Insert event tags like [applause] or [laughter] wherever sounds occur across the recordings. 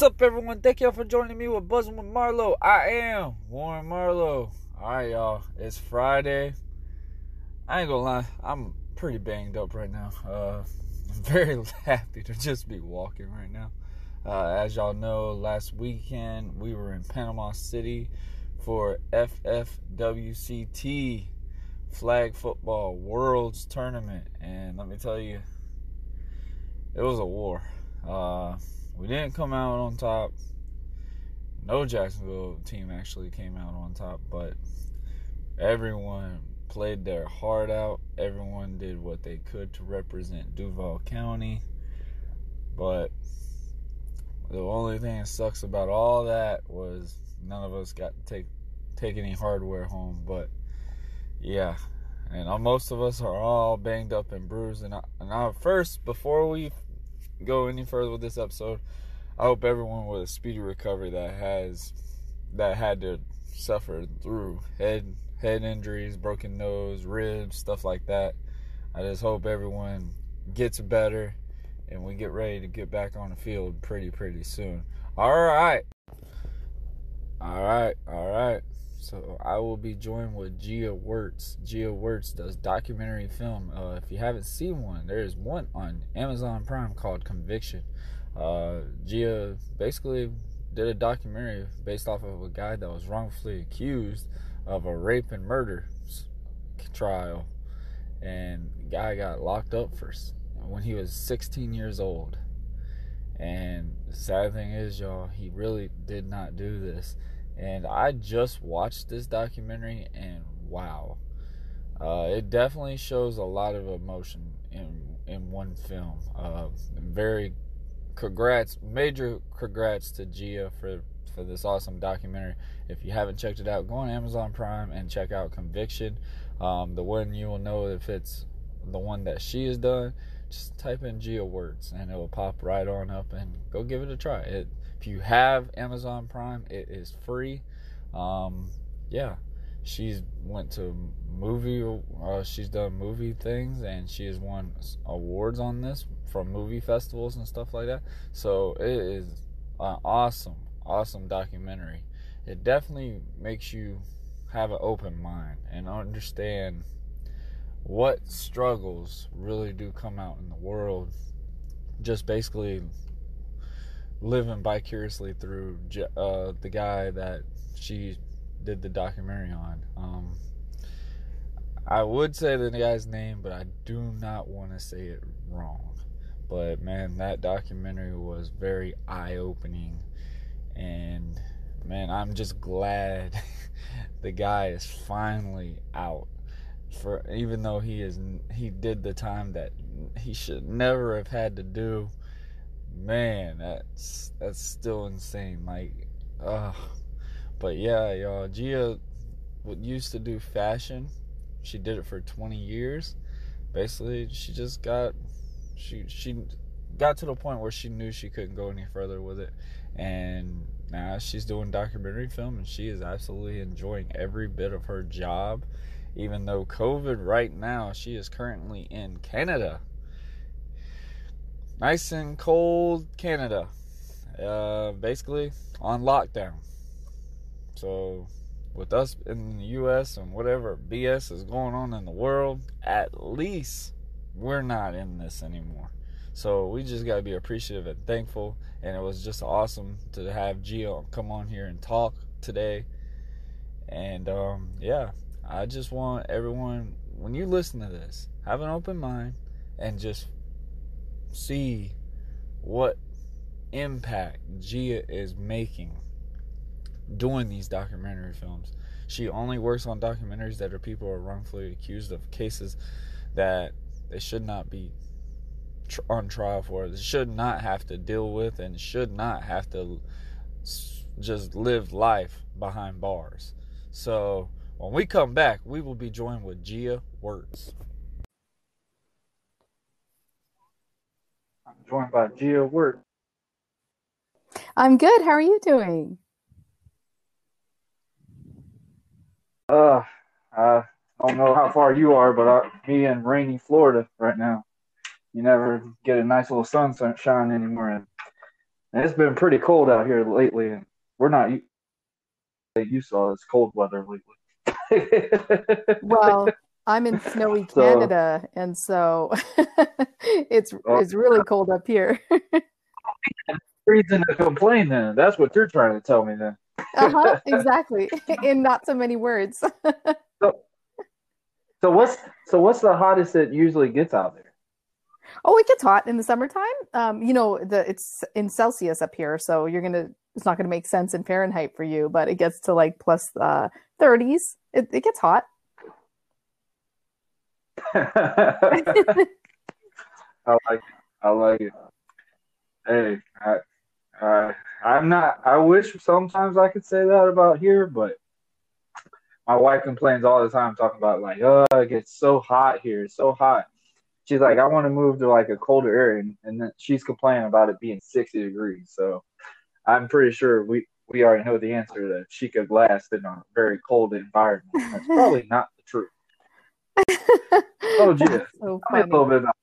What's up, everyone? Thank y'all for joining me with Buzzing with Marlowe. I am Warren Marlowe. All right, y'all. It's Friday. I ain't gonna lie, I'm pretty banged up right now. Uh, I'm [laughs] very happy to just be walking right now. Uh, as y'all know, last weekend we were in Panama City for FFWCT Flag Football Worlds Tournament, and let me tell you, it was a war. Uh, didn't come out on top. No Jacksonville team actually came out on top, but everyone played their heart out. Everyone did what they could to represent Duval County. But the only thing that sucks about all that was none of us got to take take any hardware home. But yeah, and most of us are all banged up and bruised. And, I, and I, first, before we go any further with this episode, I hope everyone with a speedy recovery that has that had to suffer through head head injuries, broken nose, ribs, stuff like that. I just hope everyone gets better and we get ready to get back on the field pretty pretty soon. All right. All right. All right. So I will be joined with Jia Wertz. Jia Wertz does documentary film. Uh, if you haven't seen one, there is one on Amazon Prime called Conviction. Uh, Jia basically did a documentary based off of a guy that was wrongfully accused of a rape and murder trial, and guy got locked up for when he was 16 years old. And the sad thing is, y'all, he really did not do this. And I just watched this documentary, and wow, uh, it definitely shows a lot of emotion in in one film. Uh, very congrats, major congrats to Jia for for this awesome documentary. If you haven't checked it out, go on Amazon Prime and check out Conviction. Um, the one you will know if it's the one that she has done. Just type in Jia Wertz and it will pop right on up and go give it a try. It if you have Amazon Prime, it is free. Um, yeah, she's went to movie. Uh, she's done movie things, and she has won awards on this from movie festivals and stuff like that. So it is an awesome, awesome documentary. It definitely makes you have an open mind and understand what struggles really do come out in the world. Just basically living vicariously through uh, the guy that she did the documentary on. Um, I would say the guy's name, but I do not want to say it wrong. But man, that documentary was very eye opening. And man, I'm just glad [laughs] the guy is finally out. For even though he is he did the time that he should never have had to do man, that's that's still insane. Like, uh but yeah, y'all, Jia used to do fashion. She did it for 20 years. Basically, she just got she she got to the point where she knew she couldn't go any further with it, and now she's doing documentary film, and she is absolutely enjoying every bit of her job. Even though COVID right now, she is currently in Canada nice and cold Canada. uh, basically on lockdown. So, with us in the U.S. and whatever BS is going on in the world, at least we're not in this anymore. So we just gotta be appreciative and thankful. And it was just awesome to have Jia come on here and talk today. And um, yeah, I just want everyone when you listen to this, have an open mind and just see what impact Jia is making doing these documentary films. She only works on documentaries that are people are wrongfully accused of cases that they should not be on trial for. They should not have to deal with and should not have to just live life behind bars. So when we come back, we will be joined with Jia Wertz. Joined by Jia Wertz. I'm good. How are you doing? Uh, I don't know how far you are, but I, me in rainy Florida right now. You never get a nice little sunshine anymore, and, and it's been pretty cold out here lately. And we're not you saw this cold weather lately. [laughs] well, I'm in snowy [laughs] Canada, so, and so [laughs] it's oh, it's really cold up here. [laughs] reason to complain then. That's what you're trying to tell me then. uh-huh, exactly. In not so many words. so, so what's so what's the hottest it usually gets out there? Oh, it gets hot in the summertime. Um, you know, the it's in Celsius up here, so you're gonna it's not gonna make sense in Fahrenheit for you, but it gets to like plus uh 30s. It, it gets hot. [laughs] I like it. I like it. Hey, I, uh, I'm not. I wish sometimes I could say that about here, but my wife complains all the time, talking about like, oh, it gets so hot here, it's so hot. She's like, I want to move to like a colder area, and, and then she's complaining about it being 60 degrees. So I'm pretty sure we we already know the answer that could last in a very cold environment. That's probably not the truth. Oh, Jia, so tell me a little bit about.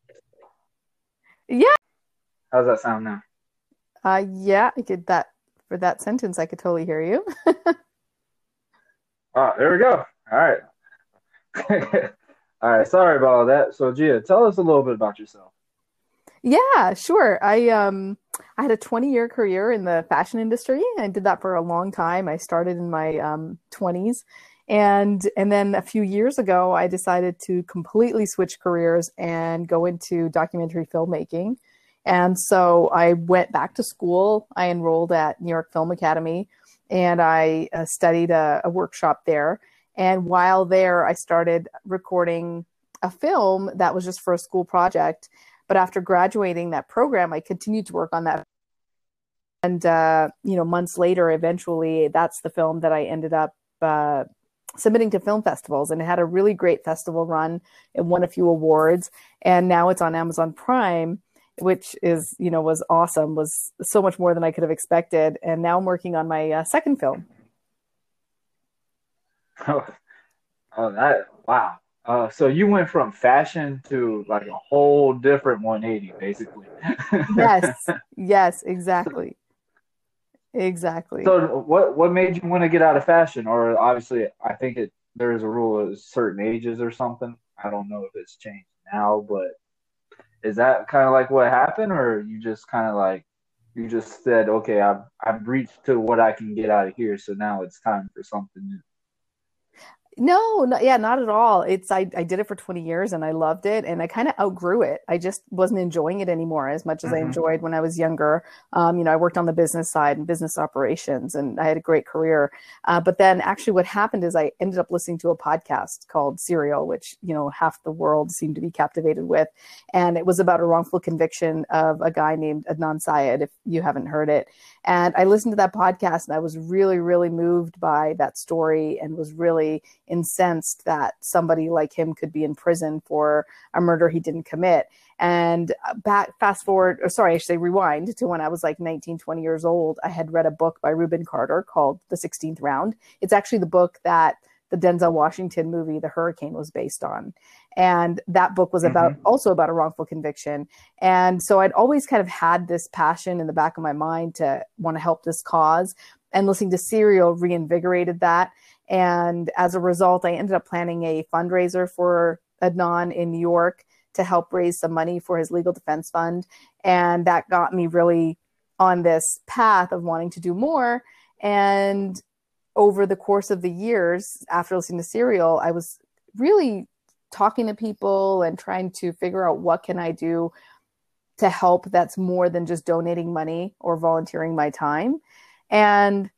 Yeah. How's that sound now? Uh, yeah, I could that for that sentence. I could totally hear you. oh, [laughs] there we go. All right. [laughs] all right. Sorry about all that. So, Jia, tell us a little bit about yourself. Yeah, sure. I um I had a 20 year career in the fashion industry. I did that for a long time. I started in my um, 20s and and then a few years ago I decided to completely switch careers and go into documentary filmmaking. And so I went back to school. I enrolled at New York Film Academy and I uh, studied a, a, workshop there. And while there, I started recording a film that was just for a school project. But after graduating that program, I continued to work on that. And, uh, you know, months later, eventually, that's the film that I ended up uh, submitting to film festivals and it had a really great festival run. It won a few awards. And now it's on Amazon Prime which is you know was awesome was so much more than i could have expected and now i'm working on my uh, second film [laughs] oh, oh that wow uh, so you went from fashion to like a whole different 180 basically [laughs] yes yes exactly exactly. So what what made you want to get out of fashion? Or obviously i think it there is a rule of certain ages or something. I don't know if it's changed now but is that kind of like what happened, or you just kind of like you just said, okay, I've I've reached to what I can get out of here, so now it's time for something new. No, no, yeah, not at all. It's I, I did it for 20 years and I loved it and I kind of outgrew it. I just wasn't enjoying it anymore as much as mm-hmm. I enjoyed when I was younger. Um, you know, I worked on the business side and business operations and I had a great career. Uh, but then actually what happened is I ended up listening to a podcast called Serial, which, you know, half the world seemed to be captivated with. And it was about a wrongful conviction of a guy named Adnan Syed, if you haven't heard it. And I listened to that podcast and I was really, really moved by that story and was really incensed that somebody like him could be in prison for a murder he didn't commit. And uh, back, fast forward, or sorry, I should say rewind to when I was like 19, 20 years old. I had read a book by Rubin Carter called The 16th Round. It's actually the book that the Denzel Washington movie, The Hurricane, was based on. and that book was about mm-hmm. also about a wrongful conviction and so i'd always kind of had this passion in the back of my mind to want to help this cause and listening to serial reinvigorated that and as a result i ended up planning a fundraiser for adnan in new york to help raise some money for his legal defense fund and that got me really on this path of wanting to do more and over the course of the years after listening to serial i was really talking to people and trying to figure out what can I do to help that's more than just donating money or volunteering my time. And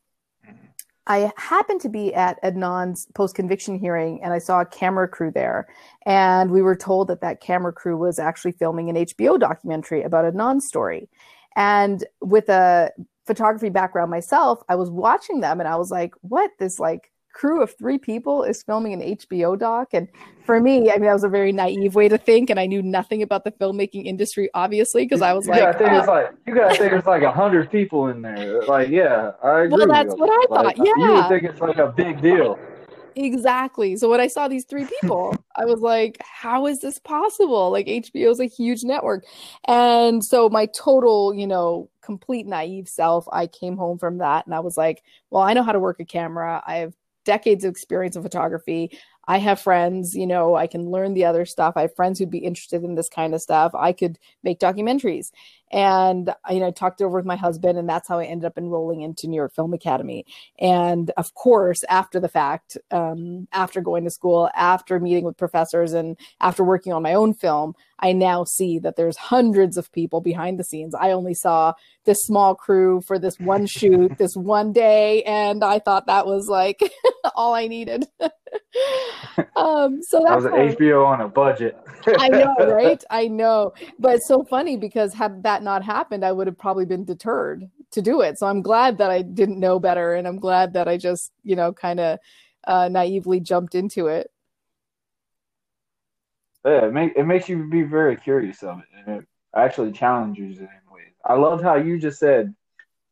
I happened to be at Adnan's post conviction hearing and I saw a camera crew there. And we were told that that camera crew was actually filming an HBO documentary about Adnan's story. And with a photography background myself, I was watching them and I was like, what? This like crew of three people is filming an HBO doc. And for me, I mean, that was a very naive way to think, and I knew nothing about the filmmaking industry, obviously, because I was you like, gotta think uh, it's like you gotta think it's like a hundred people in there. Like, yeah, I agree. Well, that's what I thought. Yeah, you would think it's like a big deal. Exactly. So when I saw these three people, I was like, how is this possible? Like HBO is a huge network. And so my total, you know, complete naive self, I came home from that and I was like, well, I know how to work a camera. I have decades of experience in photography. I have friends, you know, I can learn the other stuff. I have friends who'd be interested in this kind of stuff. I could make documentaries. And you know, I talked it over with my husband, and that's how I ended up enrolling into New York Film Academy. And of course, after the fact, um, after going to school, after meeting with professors, and after working on my own film, I now see that there's hundreds of people behind the scenes. I only saw this small crew for this one shoot, this [laughs] one day, and I thought that was like [laughs] all I needed. [laughs] um, so that was an HBO on a budget. I know, right? I know, but it's so funny because had that not happened, I would have probably been deterred to do it. So I'm glad that I didn't know better, and I'm glad that I just, you know, kind of uh, naively jumped into it. Yeah, it, make, it makes you be very curious of it, and it actually challenges you in ways. I love how you just said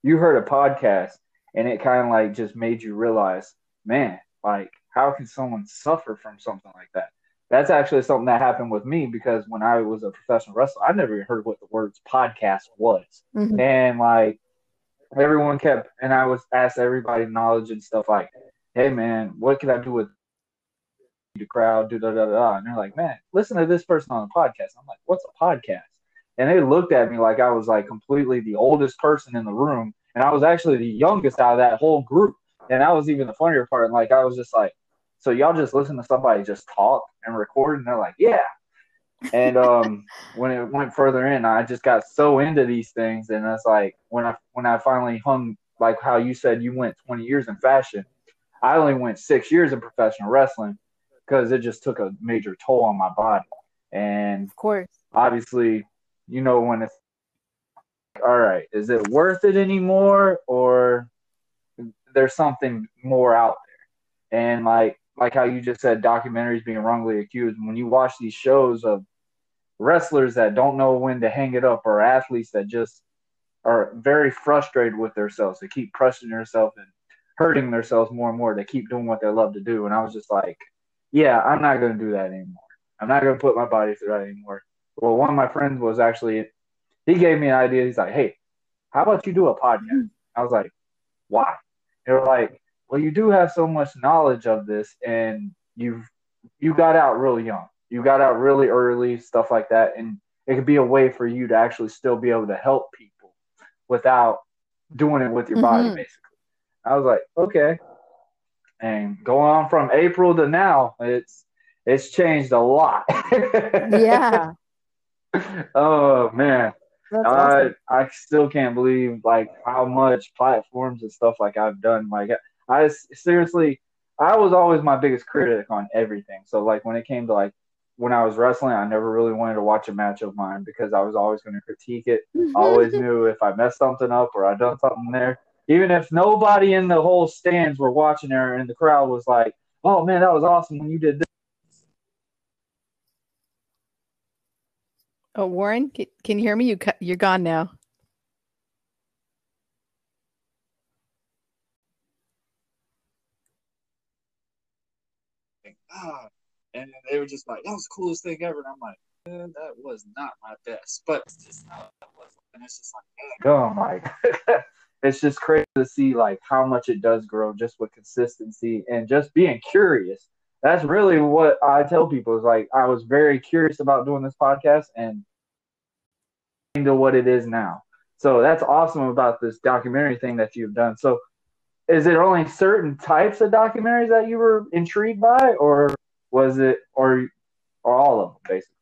you heard a podcast, and it kind of like just made you realize, man, like how can someone suffer from something like that? That's actually something that happened with me because when I was a professional wrestler, I never even heard what the words podcast was. Mm-hmm. And like everyone kept, and I was asked everybody knowledge and stuff like, hey man, what can I do with the crowd? Do da da da. And they're like, man, listen to this person on the podcast. I'm like, what's a podcast? And they looked at me like I was like completely the oldest person in the room. And I was actually the youngest out of that whole group. And that was even the funnier part. And like, I was just like, so y'all just listen to somebody just talk and record, and they're like, yeah. And um, [laughs] when it went further in, I just got so into these things, and it's like when I when I finally hung, like how you said you went 20 years in fashion, I only went six years in professional wrestling because it just took a major toll on my body. And of course, obviously, you know when it's all right, is it worth it anymore, or there's something more out there? And like like how you just said documentaries being wrongly accused. When you watch these shows of wrestlers that don't know when to hang it up or athletes that just are very frustrated with themselves they keep pressing themselves and hurting themselves more and more they keep doing what they love to do. And i was just like yeah i'm not going to do that anymore. I'm not going to put my body through that anymore. Well one of my friends was actually he gave me an idea. He's like hey how about you do a podcast? I was like why? They were like well, you do have so much knowledge of this, and you've you got out really young. You got out really early, stuff like that, and it could be a way for you to actually still be able to help people without doing it with your mm-hmm. body, basically. I was like, okay. And going on from April to now, it's it's changed a lot. yeah. [laughs] Oh man. I I still can't believe like how much platforms and stuff like I've done. Like I seriously, I was always my biggest critic on everything. So like when it came to like when I was wrestling, I never really wanted to watch a match of mine because I was always going to critique it. I always [laughs] knew if I messed something up or I done something there, even if nobody in the whole stands were watching there and the crowd was like, "Oh man, that was awesome when you did this." Oh, Warren, can you hear me? You you're gone now. Ah, and they were just like, "That was the coolest thing ever." And I'm like, eh, "That was not my best," but it's just how that was. And it's just like, go, I'm like, it's just crazy to see like how much it does grow just with consistency and just being curious. That's really what I tell people is like I was very curious about doing this podcast and into what it is now. So that's awesome about this documentary thing that you've done. So is it only certain types of documentaries that you were intrigued by or was it or, or all of them basically?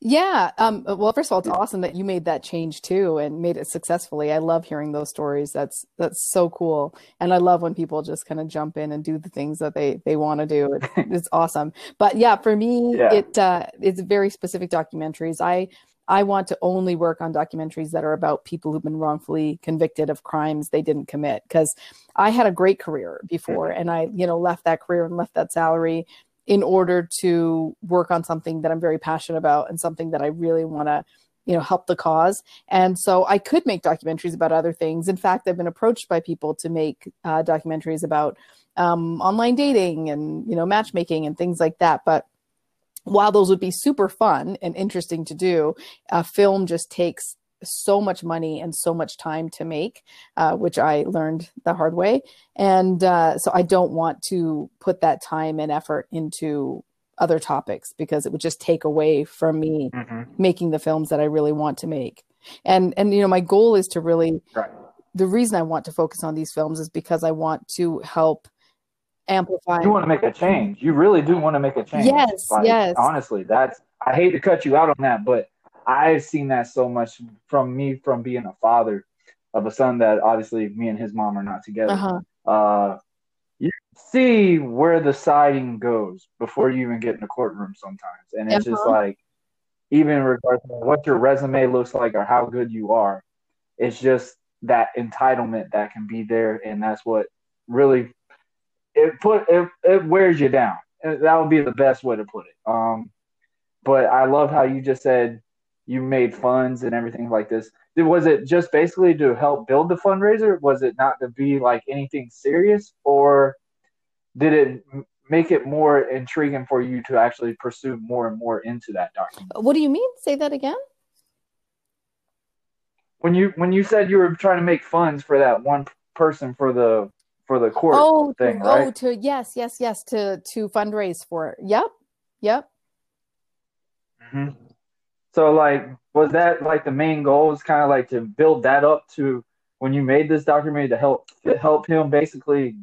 Yeah. Um, well, first of all, it's awesome that you made that change too and made it successfully. I love hearing those stories. That's that's so cool, and I love when people just kind of jump in and do the things that they they want to do. It's, it's awesome. But yeah, for me, [laughs] yeah. it uh, it's very specific documentaries. I I want to only work on documentaries that are about people who've been wrongfully convicted of crimes they didn't commit. Because I had a great career before, and I you know left that career and left that salary in order to work on something that I'm very passionate about and something that I really want to you know help the cause. And so i could make documentaries about other things. In fact i've been approached by people to make uh, documentaries about um, online dating and you know matchmaking and things like that. But while those would be super fun and interesting to do a film just takes so much money and so much time to make, uh, which I learned the hard way. And uh, so I don't want to put that time and effort into other topics because it would just take away from me mm-hmm. making the films that I really want to make. And and you know my goal is to really right. the reason I want to focus on these films is because I want to help amplify. You want to make a change. You really do want to make a change. Yes, like, yes. Honestly, that's I hate to cut you out on that, but I've seen that so much from me from being a father of a son that obviously me and his mom are not together. Uh-huh. Uh, you see where the siding goes before you even get in the courtroom sometimes, and it's uh-huh. just like even regardless of what your resume looks like or how good you are, it's just that entitlement that can be there, and that's what really it put it, it wears you down. That would be the best way to put it. Um, but I love how you just said you made funds and everything like this. Was it just basically to help build the fundraiser? Was it not to be like anything serious, or did it make it more intriguing for you to actually pursue more and more into that document? What do you mean? Say that again. When you when you said you were trying to make funds for that one person for the for the court oh, thing, to, right? Oh, to yes, yes, yes, to to fundraise for it. Yep, yep. Mm-hmm. So like, was that like the main goal? Was kind of like to build that up to when you made this documentary to help to help him basically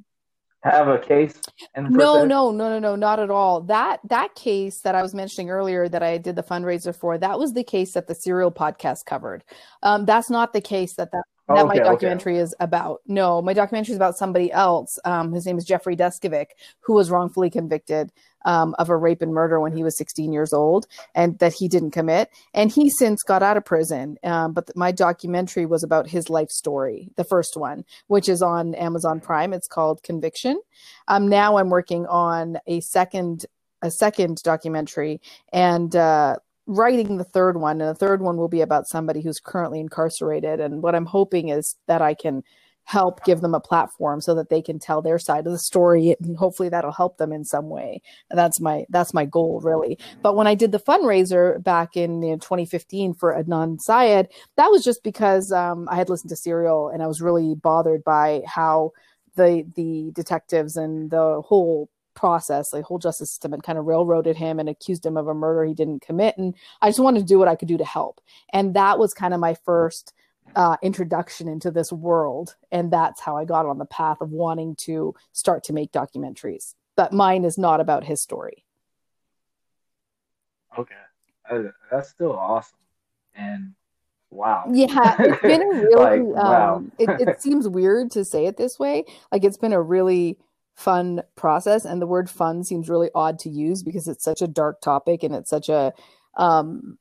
have a case no no no no no not at all that that case that i was mentioning earlier that i did the fundraiser for that was the case that the serial podcast covered um, that's not the case that that that okay, my documentary okay. is about. No, my documentary is about somebody else. Um, his name is Jeffrey Deskovic, who was wrongfully convicted um, of a rape and murder when he was 16 years old, and that he didn't commit. And he since got out of prison. Um, but my documentary was about his life story, the first one, which is on Amazon Prime. It's called Conviction. Um, now I'm working on a second a second documentary, and uh, writing the third one and the third one will be about somebody who's currently incarcerated and what i'm hoping is that i can help give them a platform so that they can tell their side of the story and hopefully that'll help them in some way. And that's my that's my goal really. But when i did the fundraiser back in you know, 2015 for adnan syed that was just because um, i had listened to serial and i was really bothered by how the the detectives and the whole process, the whole justice system had kind of railroaded him and accused him of a murder he didn't commit. And I just wanted to do what I could do to help. And that was kind of my first uh, introduction into this world. And that's how I got on the path of wanting to start to make documentaries. But mine is not about his story. Okay. Uh, that's still awesome. And wow. Yeah, it's been a [laughs] really, like, wow. um, it, it seems weird to say it this way. Like, it's been a really, fun process and the word fun seems really odd to use because it's such a dark topic and it's such a um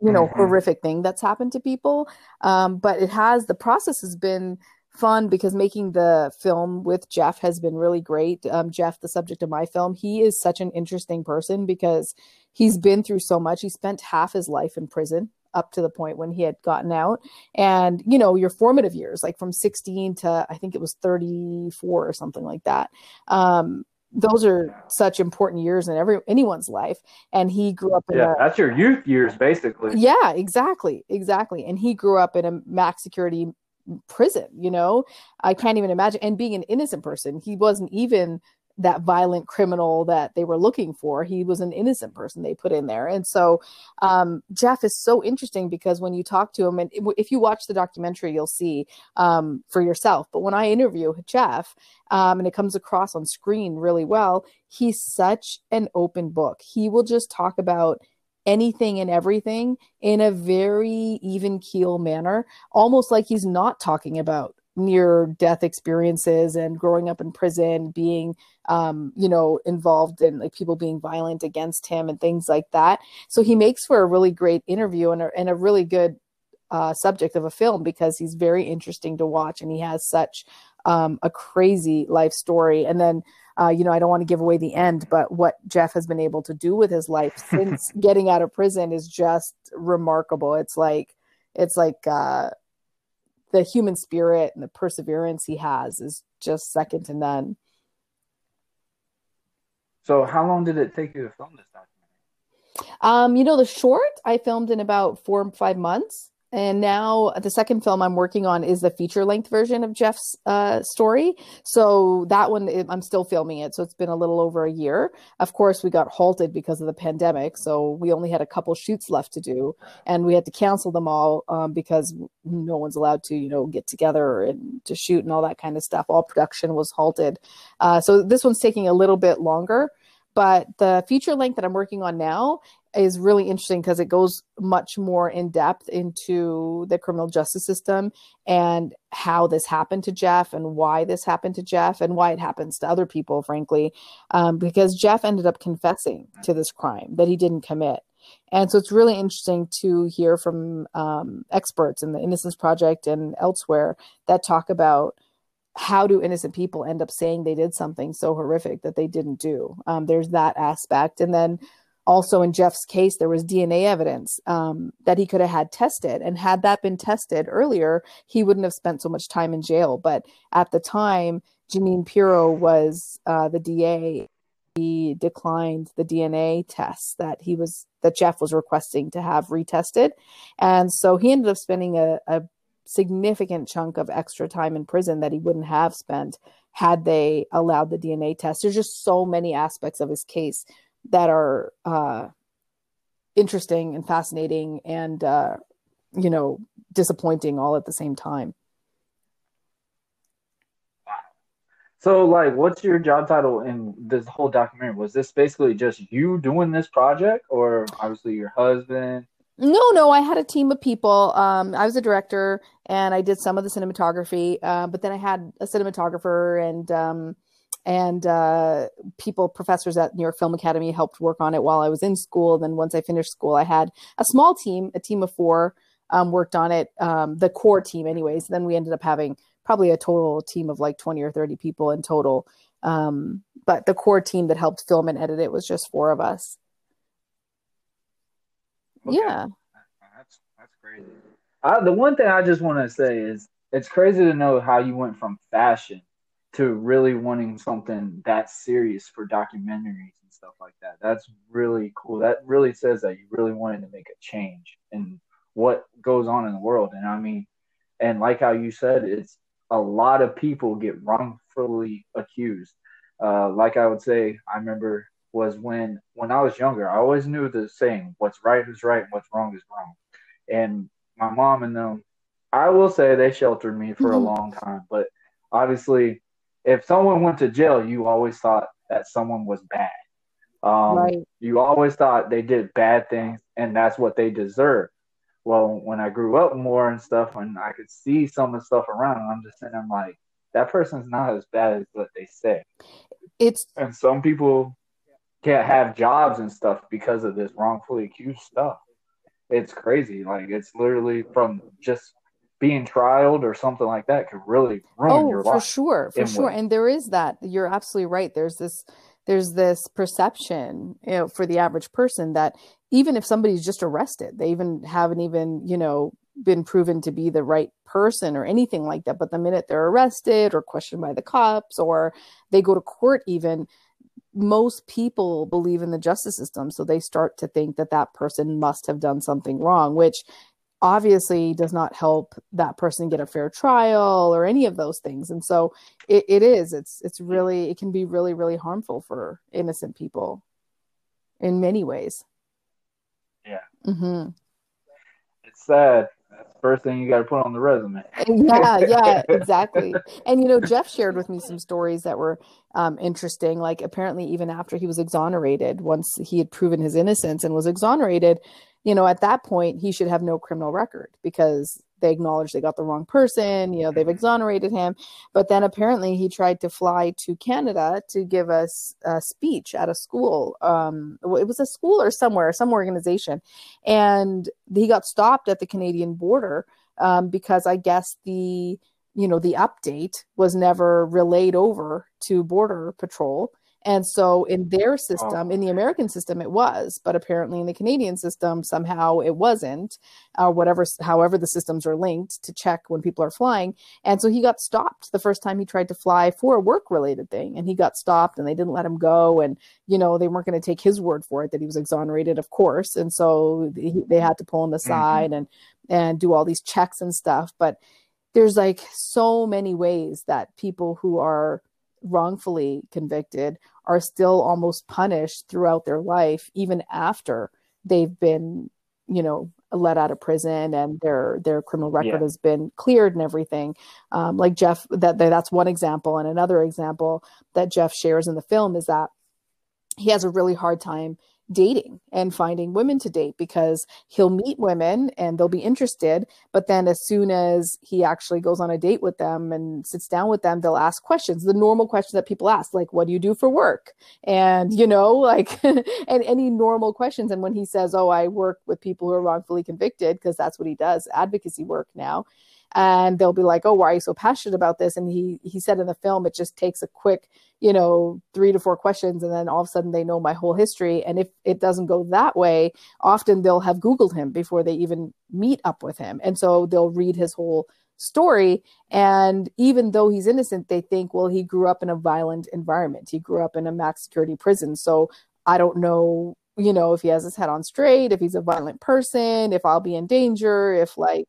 you know mm-hmm. horrific thing that's happened to people um but it has the process has been fun because making the film with Jeff has been really great. Um, Jeff, the subject of my film, he is such an interesting person because he's been through so much. He spent half his life in prison up to the point when he had gotten out. And you know your formative years like from 16 to i think it was 34 or something like that um those are such important years in every anyone's life. And he grew up in Yeah, a, that's your youth years, basically. yeah exactly exactly. And he grew up in a max security prison you know? I can't even imagine and being an innocent person he wasn't even that violent criminal that they were looking for he was an innocent person they put in there. And so um, jeff is so interesting because when you talk to him and if you watch the documentary you'll see um, for yourself. But when i interview jeff um, and it comes across on screen really well he's such an open book. He will just talk about anything and everything in a very even keel manner, almost like he's not talking about near death experiences and growing up in prison, being, um, you know, involved in like people being violent against him and things like that. So he makes for a really great interview and a, and a really good uh, subject of a film because he's very interesting to watch and he has such um, a crazy life story. And then uh, you know, I don't want to give away the end, but what Jeff has been able to do with his life [laughs] since getting out of prison is just remarkable. It's like, it's like uh, the human spirit and the perseverance he has is just second to none. So, how long did it take you to film this documentary? Um, you know, the short I filmed in about four or five months. And now the second film I'm working on is the feature length version of Jeff's uh, story. So that one, I'm still filming it. So it's been a little over a year. Of course, we got halted because of the pandemic. So we only had a couple shoots left to do. And we had to cancel them all um, because no one's allowed to, you know, get together and to shoot and all that kind of stuff. All production was halted. Uh, so this one's taking a little bit longer. But the feature length that I'm working on now is really interesting because it goes much more in depth into the criminal justice system and how this happened to Jeff and why this happened to Jeff and why it happens to other people, frankly. Um, because Jeff ended up confessing to this crime that he didn't commit. And so it's really interesting to hear from um, experts in the Innocence Project and elsewhere that talk about how do innocent people end up saying they did something so horrific that they didn't do. Um, there's that aspect. And then also in Jeff's case, there was DNA evidence um, that he could have had tested. And had that been tested earlier, he wouldn't have spent so much time in jail. But at the time, Jeanine Pirro was uh, the DA. He declined the DNA tests that he was that Jeff was requesting to have retested, and so he ended up spending a, a significant chunk of extra time in prison that he wouldn't have spent had they allowed the DNA test. There's just so many aspects of his case that are uh, interesting and fascinating and uh, you know disappointing all at the same time. So like what's your job title in this whole documentary? Was this basically just you doing this project or obviously your husband? No no i had a team of people. Um, i was a director and i did some of the cinematography uh, but then i had a cinematographer and um, and uh, people, professors at New York Film Academy helped work on it while I was in school. Then once I finished school, I had a small team, a team of four, um, worked on it, um, the core team, anyways. Then we ended up having probably a total team of like 20 or 30 people in total. Um, but the core team that helped film and edit it was just four of us. Okay. Yeah. That's, that's crazy. I, the one thing I just want to say is it's crazy to know how you went from fashion to really wanting something that serious for documentaries and stuff like that. That's really cool. That really says that you really wanted to make a change in what goes on in the world. And I mean, and like how you said, it's a lot of people get wrongfully accused. Uh, like I would say, I remember was when when I was younger, I always knew the saying, "What's right is right, and what's wrong is wrong." And my mom and them, I will say, they sheltered me for a mm-hmm. long time. But obviously, if someone went to jail, you always thought that someone was bad. Um, right. You always thought they did bad things, and that's what they deserve. Well, when I grew up more and stuff, and I could see some of the stuff around, I'm just saying, I'm like, that person's not as bad as what they say. It's and some people can't have jobs and stuff because of this wrongfully accused stuff. It's crazy. Like it's literally from just being trialed or something like that could really ruin oh, your life. For sure, for sure. And there is that. You're absolutely right. There's this there's this perception, you know, for the average person that even if somebody's just arrested, they even haven't even, you know, been proven to be the right person or anything like that. But the minute they're arrested or questioned by the cops or they go to court even, most people believe in the justice system so they start to think that that person must have done something wrong which obviously does not help that person get a fair trial or any of those things and so it, it is it's it's really it can be really really harmful for innocent people in many ways Yeah. mm-hmm. It's sad. First thing you got to put on the resume. yeah yeah [laughs] exactly and you know jeff shared with me some stories that were um, interesting like apparently even after he was exonerated once he had proven his innocence and was exonerated you know at that point he should have no criminal record because they acknowledged they got the wrong person you know they've exonerated him. But then apparently he tried to fly to canada to give us a speech at a school um, it was a school or somewhere some organization. And he got stopped at the canadian border um, because i guess the you know the update was never relayed over to border patrol and so in their oh, system Oh. in the american system it was but apparently in the canadian system somehow it wasn't or whatever however the systems are linked to check when people are flying. And so he got stopped the first time he tried to fly for a work related thing and he got stopped and they didn't let him go and you know they weren't going to take his word for it that he was exonerated of course. And so he, they had to pull him mm-hmm. aside and and do all these checks and stuff. But there's like so many ways that people who are wrongfully convicted are still almost punished throughout their life even after they've been you know let out of prison and their their criminal record Yeah. has been cleared and everything um, like jeff that, that that's one example and another example that jeff shares in the film is that he has a really hard time dating and finding women to date because he'll meet women and they'll be interested but then as soon as he actually goes on a date with them and sits down with them they'll ask questions the normal questions that people ask like what do you do for work? And you know [laughs] like and any normal questions. And when he says oh i work with people who are wrongfully convicted because that's what he does advocacy work now and they'll be like oh why are you so passionate about this? And he he said in the film it just takes a quick you know three to four questions and then all of a sudden they know my whole history. And if it doesn't go that way often they'll have googled him before they even meet up with him. And so they'll read his whole story. And even though he's innocent they think well he grew up in a violent environment. He grew up in a max security prison. So i don't know you know if he has his head on straight if he's a violent person if i'll be in danger if like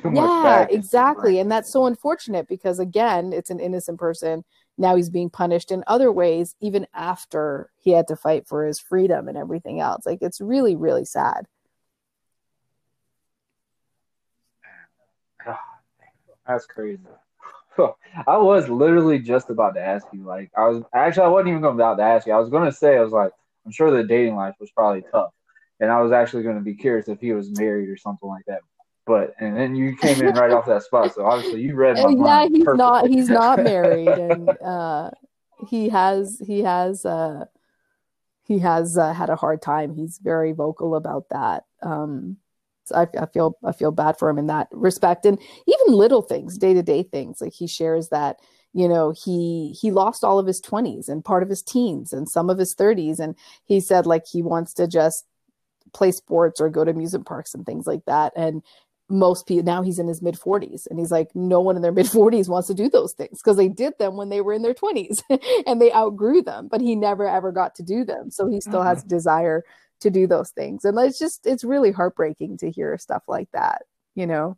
Too yeah exactly and that's so unfortunate because again it's an innocent person now he's being punished in other ways even after he had to fight for his freedom and everything else like it's really really sad ah, That's crazy. [laughs] I was literally just about to ask you. Like, I was actually, I wasn't even about to ask you. I was going to say, I was like, I'm sure the dating life was probably tough, and I was actually going to be curious if he was married or something like that. But and then you came in right off that spot, so obviously you read [laughs] my yeah mind. he's not he's not married [laughs] and uh he has he has uh he has uh, had a hard time. He's very vocal about that. Um so I, I feel i feel bad for him in that respect. And even little things day-to-day things like he shares that you know he he lost all of his 20s and part of his teens and some of his 30s and he said like he wants to just play sports or go to amusement parks and things like that. And most people now he's in his mid 40s and he's like no one in their [laughs] mid 40s wants to do those things because they did them when they were in their 20s [laughs] and they outgrew them but he never ever got to do them. So he still has mm-hmm. a desire to do those things. And it's just it's really heartbreaking to hear stuff like that you know?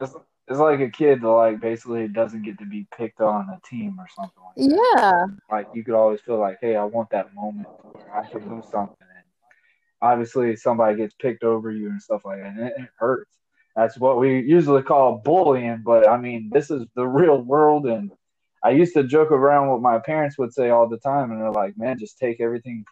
It's, it's like a kid that like basically doesn't get to be picked on a team or something like that. yeah. Like you could always feel like, hey, I want that moment. Where I can do something. Obviously, somebody gets picked over you and stuff like that, and it, it hurts. That's what we usually call bullying, but I mean, this is the real world. And I used to joke around what my parents would say all the time, and they're like, "Man, just take everything,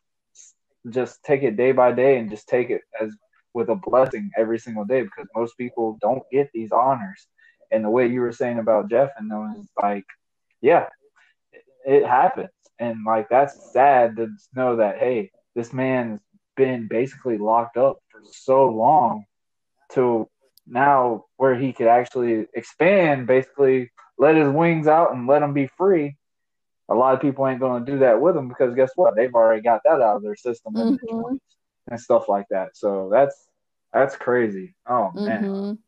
just take it day by day, and just take it as with a blessing every single day because most people don't get these honors. And the way you were saying about Jeff and them is like, yeah, it, it happens. And like that's sad to know that hey, this man's been basically locked up for so long to now where he could actually expand, basically let his wings out and let him be free. A lot of people ain't going to do that with him because guess what? They've already got that out of their system Mhm. and stuff like that. So that's that's crazy. Oh man, Mhm.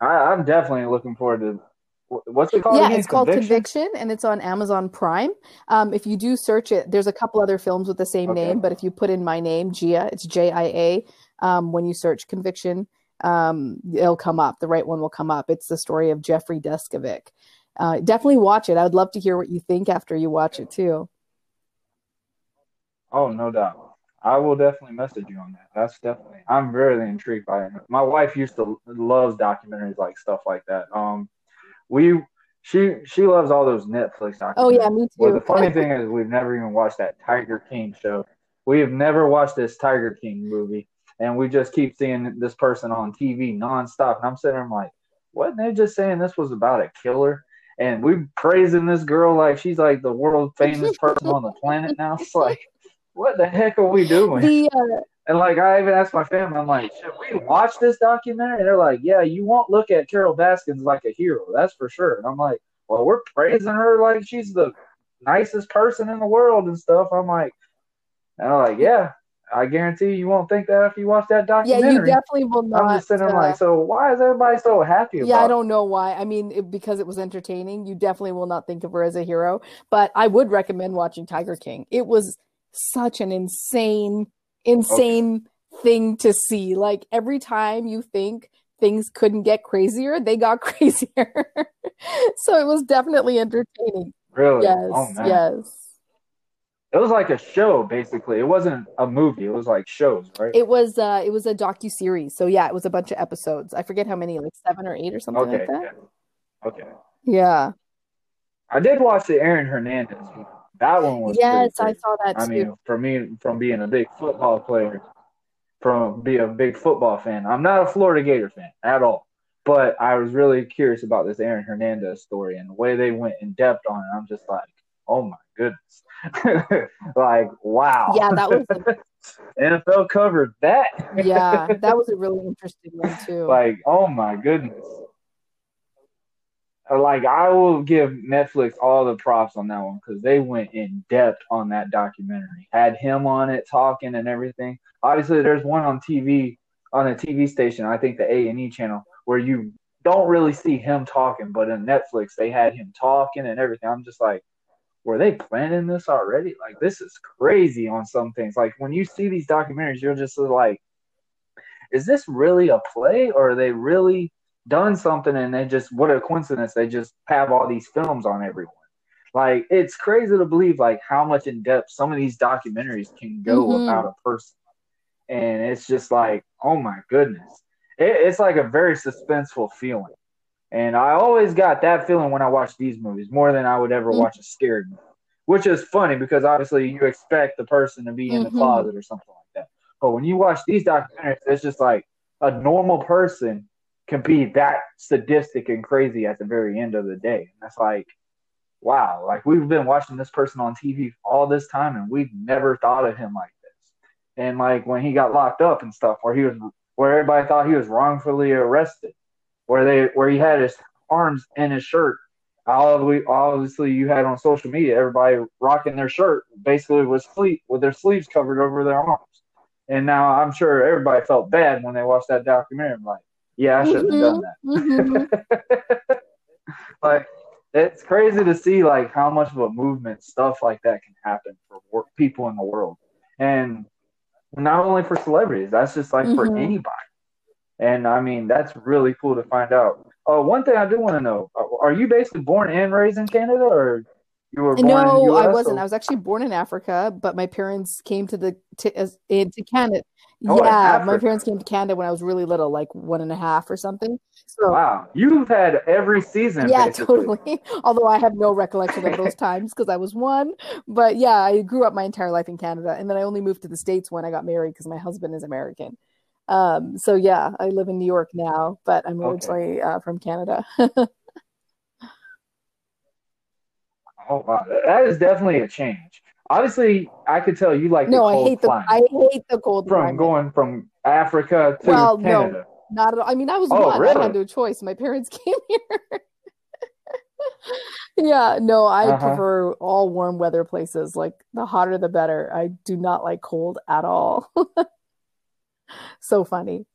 I, I'm definitely looking forward to What's it called? yeah, again? it's called Conviction, and it's on Amazon Prime. Um, if you do search it, there's a couple other films with the same Okay. name, but if you put in my name, Jia, it's J I A. Um, when you search Conviction, um, it'll come up. The right one will come up. It's the story of Jeffrey Deskovic. Uh, definitely watch it. I would love to hear what you think after you watch it too. Oh, no doubt. I will definitely message you on that. That's definitely. I'm very intrigued by it. My wife used to loves documentaries like stuff like that. Um, we she she loves all those Netflix documentaries. Oh yeah, me too. Well, the funny thing is, we've never even watched that Tiger King show. We have never watched this Tiger King movie, and we just keep seeing this person on TV nonstop. And I'm sitting there, I'm like, wasn't they just saying this was about a killer? And we praising this girl like she's like the world [laughs] famous person on the planet now. It's like, what the heck are we doing? the uh, And like I even asked my family, I'm like, should we watch this documentary? And they're like, yeah, you won't look at Carole Baskins like a hero, that's for sure. And I'm like, well, we're praising her like she's the nicest person in the world and stuff. I'm like, and I'm like, yeah, I guarantee you won't think that if you watch that documentary. yeah, you definitely will not. I'm just sitting there uh, like, so why is everybody so happy about Yeah, I don't know why. I mean, it, because it was entertaining, you definitely will not think of her as a hero. But I would recommend watching Tiger King. It was such an insane, insane thing to see. Like every time you think things couldn't get crazier, they got [laughs] crazier. so it was definitely entertaining. Really? Yes, Oh yes. It was like a show basically. It wasn't a movie. It was like shows, right? It was uh it was a docu series. So yeah, it was a bunch of episodes. I forget how many, like seven or eight or something okay. like that. yeah. Okay. Yeah. I did watch the Aaron Hernandez. one. That one was Yes, I saw that I too. mean, for me, from being a big football player, from being a big football fan, I'm not a Florida Gator fan at all. But I was really curious about this Aaron Hernandez story and the way they went in depth on it. I'm just like, oh my goodness, [laughs] like wow. Yeah, that was a [laughs] NFL covered that. yeah, that was a [laughs] really interesting one too. like oh my goodness. Like I will give Netflix all the props on that one because they went in depth on that documentary. Had him on it talking and everything. Obviously, there's one on TV on a TV station. I think the A and E channel where you don't really see him talking, but in Netflix they had him talking and everything. I'm just like, were they planning this already? Like this is crazy on some things. Like when you see these documentaries, you're just like, is this really a play or are they really done something and they just what a coincidence they just have all these films on everyone like it's crazy to believe like how much in depth some of these documentaries can go Mhm. about a person and it's just like oh my goodness it, it's like a very suspenseful feeling and i always got that feeling when i watch these movies more than i would ever Mhm. watch a scared movie which is funny because obviously you expect the person to be in the Mhm. closet or something like that but when you watch these documentaries it's just like a normal person can be that sadistic and crazy at the very end of the day. And that's like, wow, like we've been watching this person on TV all this time and we've never thought of him like this. And like when he got locked up and stuff, where he was, where everybody thought he was wrongfully arrested, where they, where he had his arms in his shirt. Obviously, you had on social media everybody rocking their shirt basically with sleeve with their sleeves covered over their arms. And now I'm sure everybody felt bad when they watched that documentary. Like, yeah, I shouldn't have done that. Mhm. [laughs] like it's crazy to see like how much of a movement stuff like that can happen for wor- people in the world and not only for celebrities that's just like for Mhm. anybody and i mean that's really cool to find out uh, one thing i do want to know uh, are you basically born and raised in canada or you were born No, I wasn't. or- I was actually born in Africa, but my parents came to the to, as, to Canada. Oh, yeah, my parents came to Canada when I was really little, like one and a half or something. So wow you've had every season yeah, basically. totally. [laughs] Although I have no recollection of those [laughs] times because I was one. But yeah, I grew up my entire life in Canada, and then I only moved to the states when I got married because my husband is American. Um, so yeah, I live in New York now, but I'm Okay. originally uh, from Canada. [laughs] oh wow that is definitely a change obviously i could tell you like no, the I cold hate the. I hate the cold from climate. going from Africa to Well, no. Not at all. I mean, I was Oh, one. I really? had no choice. My parents [laughs] came here. yeah, no, I Uh-huh. prefer all warm weather places. Like the hotter the better. I do not like cold at all. [laughs] so funny.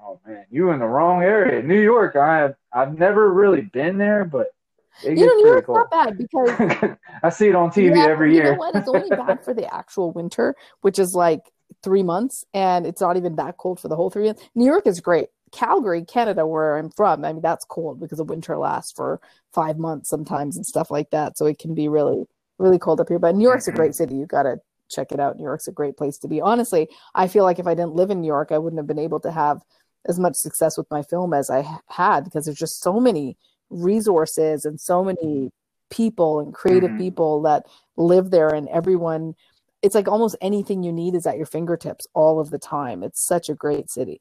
Oh man, you in the wrong area. New York. I have I've never really been there, but it You know, New York's cold. not bad because [laughs] I see it on TV Yeah, every you know year. what? It's only bad for the [laughs] actual winter, which is like three months, and it's not even that cold for the whole three months. New York is great. Calgary, Canada, where I'm from, I mean, that's cold because the winter lasts for five months sometimes and stuff like that. So it can be really, really cold up here. But New York's a great mm-hmm. city. You got to check it out. New York's a great place to be. Honestly, I feel like if I didn't live in New York, I wouldn't have been able to have as much success with my film as I had because there's just so many resources and so many people and creative Mhm. people that live there and everyone it's like almost anything you need is at your fingertips all of the time it's such a great city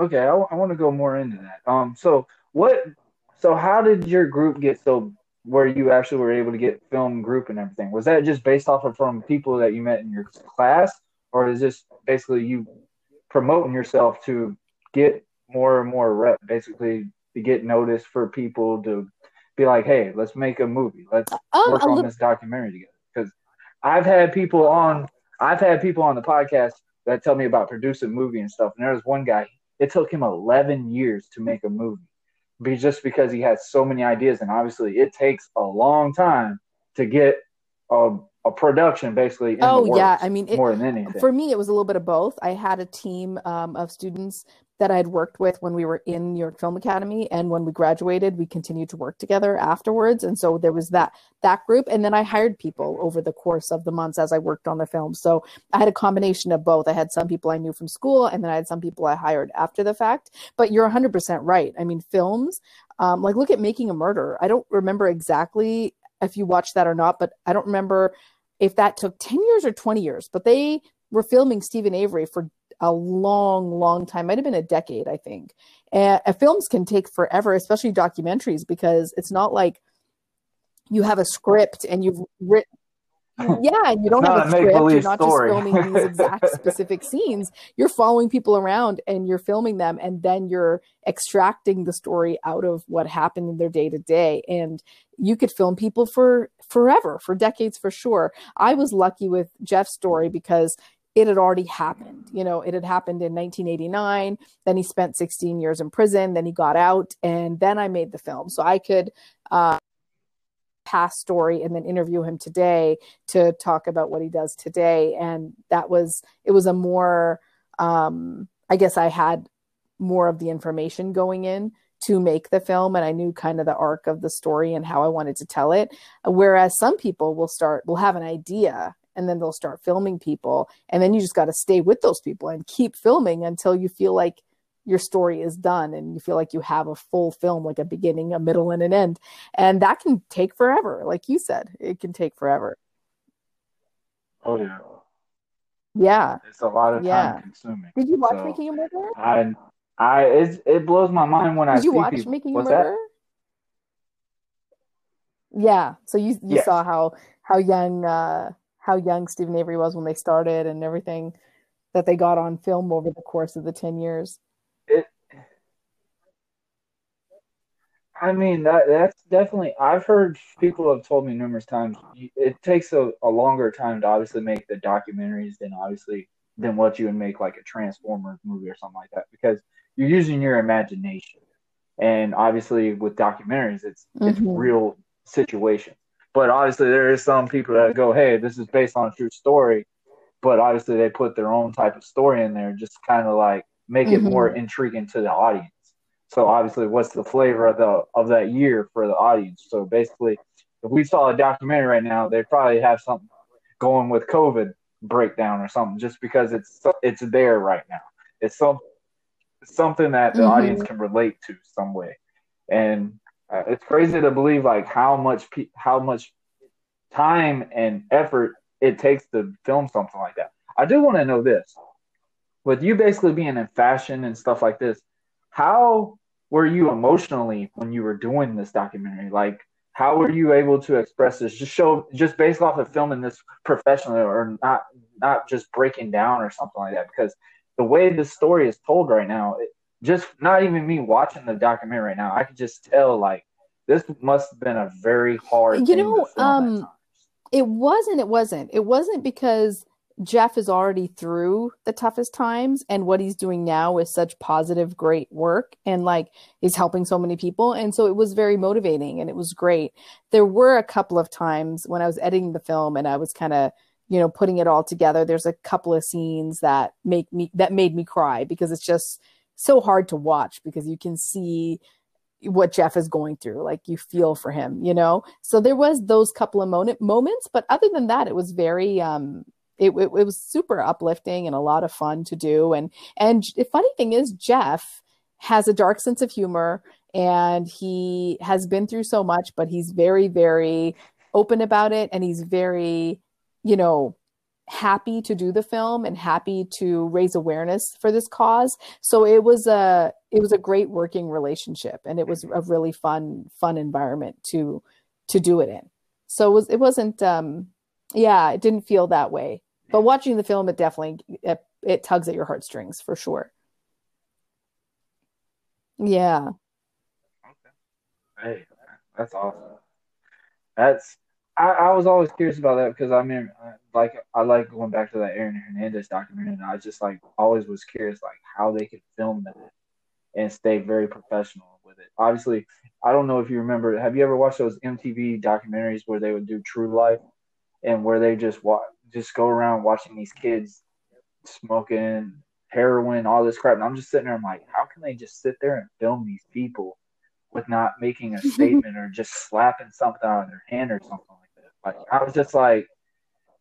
Okay, I, want to go more into that. Um, so what? So how did your group get so where you actually were able to get film group and everything? Was that just based off of from people that you met in your class, or is this basically you promoting yourself to get more and more rep, basically to get noticed for people to be like, hey, let's make a movie, let's um work on little this documentary together. Because I've had people on, I've had people on the podcast that tell me about producing a movie and stuff. And there was one guy, it took him 11 years to make a movie, be just because he had so many ideas. And obviously, it takes a long time to get a, a production basically. In oh the yeah i mean it, more than anything. for me it was a little bit of both. I had a team um, of students that i had worked with when we were in new york film academy and when we graduated we continued to work together afterwards and so there was that that group and then i hired people over the course of the months as i worked on the film. So i had a combination of both. I had some people i knew from school and then i had some people i hired after the fact. But you're 100% right. I mean films um, like look at making a murder i don't remember exactly if you watched that or not but i don't remember if that took 10 years or 20 years, but they were filming Steven Avery for a long, long time, might have been a decade, I think. And uh, films can take forever, especially documentaries, because it's not like you have a script and you've written. [laughs] Yeah, and you don't have a script. You're not story. just filming these [laughs] exact specific scenes. You're following people around and you're filming them, and then you're extracting the story out of what happened in their day to day. And you could film people for forever, for decades for sure. I was lucky with Jeff's story because it had already happened. You know, it had happened in 1989. Then he spent 16 years in prison. Then he got out, and then I made the film. So I could uh, past story and then interview him today to talk about what he does today. And that was it was a more um, I guess I had more of the information going in to make the film and I knew kind of the arc of the story and how I wanted to tell it. Whereas some people will start will have an idea and then they'll start filming people and then you just got to stay with those people and keep filming until you feel like your story is done and you feel like you have a full film like a beginning a middle and an end and that can take forever like you said it can take forever oh yeah, yeah it's a lot of yeah. time consuming. did you watch So, making a murderer I, I, it blows my mind when I did you watch people. making a What's that? murderer yeah so you you Yes. saw how how young uh how young Steven Avery was when they started and everything that they got on film over the course of the 10 years I mean that that's definitely. I've heard people have told me numerous times. It takes a, a longer time to obviously make the documentaries than obviously than what you would make like a Transformers movie or something like that because you're using your imagination, and obviously with documentaries, it's it's Mhm. real situations. But obviously there is some people that go, "Hey, this is based on a true story," but obviously they put their own type of story in there, just kind of like make it Mhm. more intriguing to the audience. So obviously, what's the flavor of the of that year for the audience? So basically, if we saw a documentary right now, they'd probably have something going with COVID breakdown or something, just because it's it's there right now. It's some something that the Mhm. audience can relate to some way, and uh, it's crazy to believe like how much pe- how much time and effort it takes to film something like that. I do want to know this. With you basically being in fashion and stuff like this, how were you emotionally when you were doing this documentary? Like, how were you able to express this? Just show, just based off of filming this professionally, or not, not just breaking down or something like that. Because the way this story is told right now, it, just not even me watching the documentary right now, I could just tell like this must have been a very hard. You know, um. It wasn't. It wasn't. It wasn't because Jeff is already through the toughest times and what he's doing now is such positive great work and like is helping so many people and so it was very motivating and it was great. There were a couple of times when I was editing the film and I was kind of you know putting it all together there's a couple of scenes that make me that made me cry because it's just so hard to watch because you can see what Jeff is going through. Like you feel for him, you know? So there was those couple of moment, moments, but other than that, it was very, um, it, it, it was super uplifting and a lot of fun to do. And, and the funny thing is Jeff has a dark sense of humor and he has been through so much, but he's very, very open about it. And he's very, you know, happy to do the film and happy to raise awareness for this cause. So it was a it was a great working relationship and it was a really fun fun environment to to do it in. So it was it wasn't um yeah, it didn't feel that way. But watching the film it definitely it, it tugs at your heartstrings for sure. Yeah. Hey, that's awesome. That's I, I was always curious about that because I mean, like I like going back to that Aaron Hernandez documentary, and I just like always was curious like how they could film that and stay very professional with it. Obviously, I don't know if you remember. Have you ever watched those MTV documentaries where they would do True Life, and where they just watch, just go around watching these kids smoking heroin, all this crap, and I'm just sitting there. I'm like, how can they just sit there and film these people with not making a [laughs] statement or just slapping something out of their hand or something like that? like I was just like,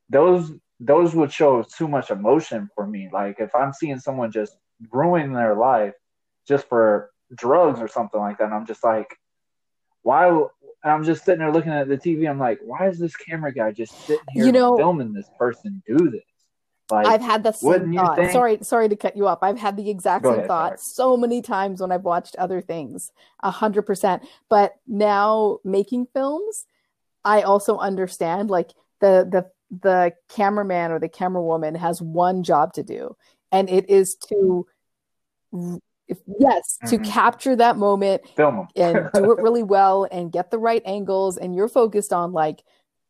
those those would show too much emotion for me. Like if I'm seeing someone just ruin their life just for drugs or something like that, I'm just like, why? And I'm just sitting there looking at the TV. I'm like, why is this camera guy just sitting here you know, filming this person do this? Like, I've had the same thought. Sorry, sorry to cut you up. I've had the exact Go same ahead, thought sorry. so many times when I've watched other things. A hundred percent. But now making films, I also understand like the the the cameraman or the camera woman has one job to do, and it is to if, yes mm-hmm. to capture that moment film and [laughs] do it really well and get the right angles and you're focused on like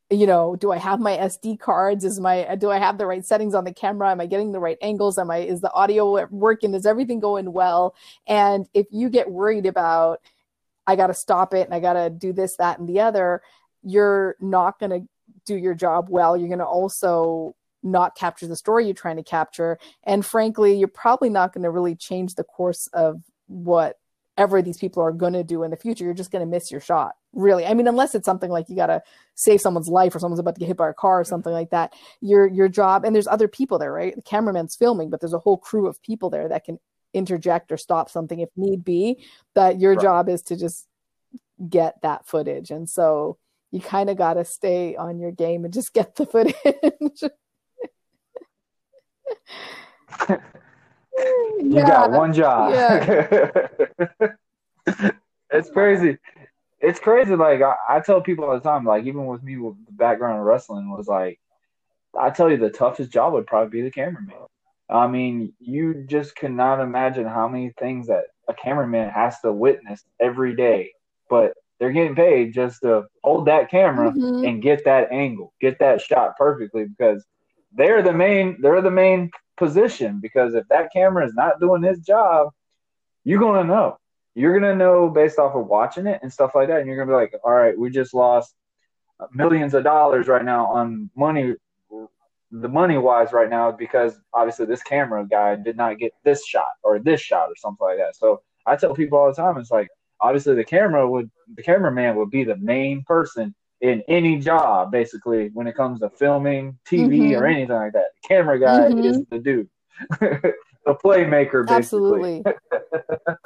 you know do i have my sd cards? Is my do i have the right settings on the camera? Am i getting the right angles? Am i is the audio working? Is everything going well? And if you get worried about i got to stop it and i got to do this that and the other you're not going to do your job well. You're going to also not capture the story you're trying to capture. And frankly, you're probably not going to really change the course of whatever these people are going to do in the future. You're just going to miss your shot, really. I mean, unless it's something like you got to save someone's life or someone's about to get hit by a car or something like that. Your your job, and there's other people there, right? The cameraman's filming, but there's a whole crew of people there that can interject or stop something if need be. But your right. job is to just get that footage. And so you kind of got to stay on your game and just get the footage. [laughs] you yeah. got one job. Yeah. [laughs] it's crazy. It's crazy. Like I, I, tell people all the time, like even with me with the background in wrestling was like, I tell you the toughest job would probably be the cameraman. I mean, you just cannot imagine how many things that a cameraman has to witness every day. But they're getting paid just to hold that camera mm-hmm. and get that angle, get that shot perfectly because they're the main they're the main position because if that camera is not doing its job, you're gonna know. You're gonna know based off of watching it and stuff like that, and you're gonna be like, all right, we just lost millions of dollars right now on money the money wise right now because obviously this camera guy did not get this shot or this shot or something like that. So I tell people all the time, it's like obviously the camera would the cameraman would be the main person in any job basically when it comes to filming TV mm-hmm. or anything like that. The camera guy mm-hmm. is the dude. [laughs] the playmaker basically. Absolutely.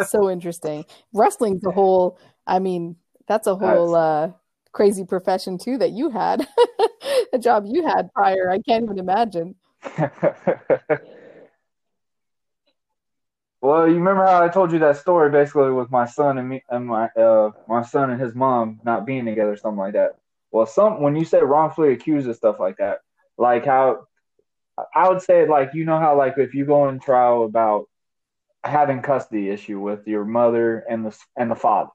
[laughs] so interesting. Wrestling's a whole I mean, that's a whole uh crazy profession too that you had. [laughs] a job you had prior. I can't even imagine. Well, you remember how I told you that story basically with my son and me and my uh my son and his mom not being together, something like that. Well, some when you say wrongfully accused of stuff like that, like how I would say like you know how like if you go in trial about having custody issue with your mother and the and the father,